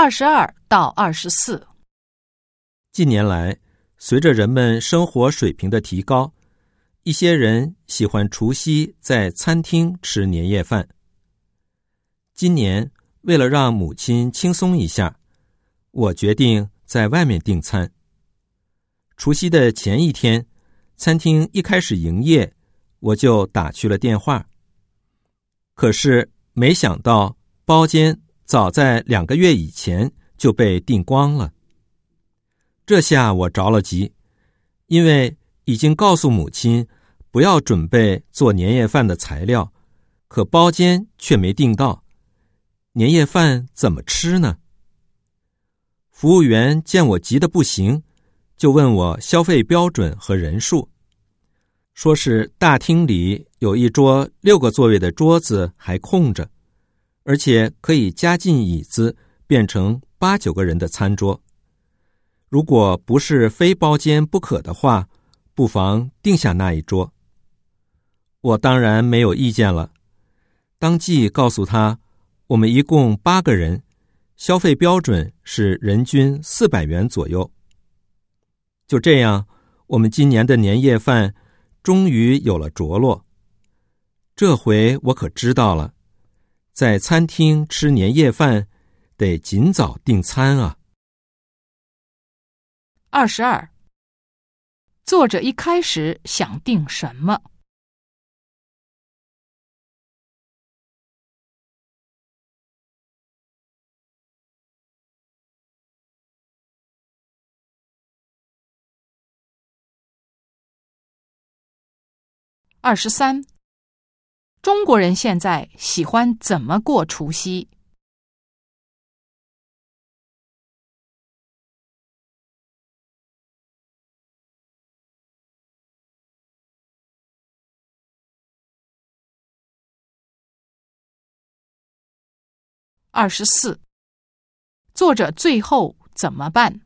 二十二到二十四。近年来，随着人们生活水平的提高，一些人喜欢除夕在餐厅吃年夜饭。今年为了让母亲轻松一下，我决定在外面订餐。除夕的前一天，餐厅一开始营业，我就打去了电话。可是没想到，包间早在两个月以前就被订光了。这下我着了急，因为已经告诉母亲不要准备做年夜饭的材料，可包间却没订到，年夜饭怎么吃呢？服务员见我急得不行，就问我消费标准和人数，说是大厅里有一桌六个座位的桌子还空着，而且可以加进椅子，变成八九个人的餐桌。如果不是非包间不可的话，不妨定下那一桌。我当然没有意见了，当即告诉他，我们一共八个人。消费标准是人均四百元左右。就这样，我们今年的年夜饭终于有了着落。这回我可知道了，在餐厅吃年夜饭得尽早订餐啊。二十二，作者一开始想订什么？二十三，中国人现在喜欢怎么过除夕？二十四，作者最后怎么办？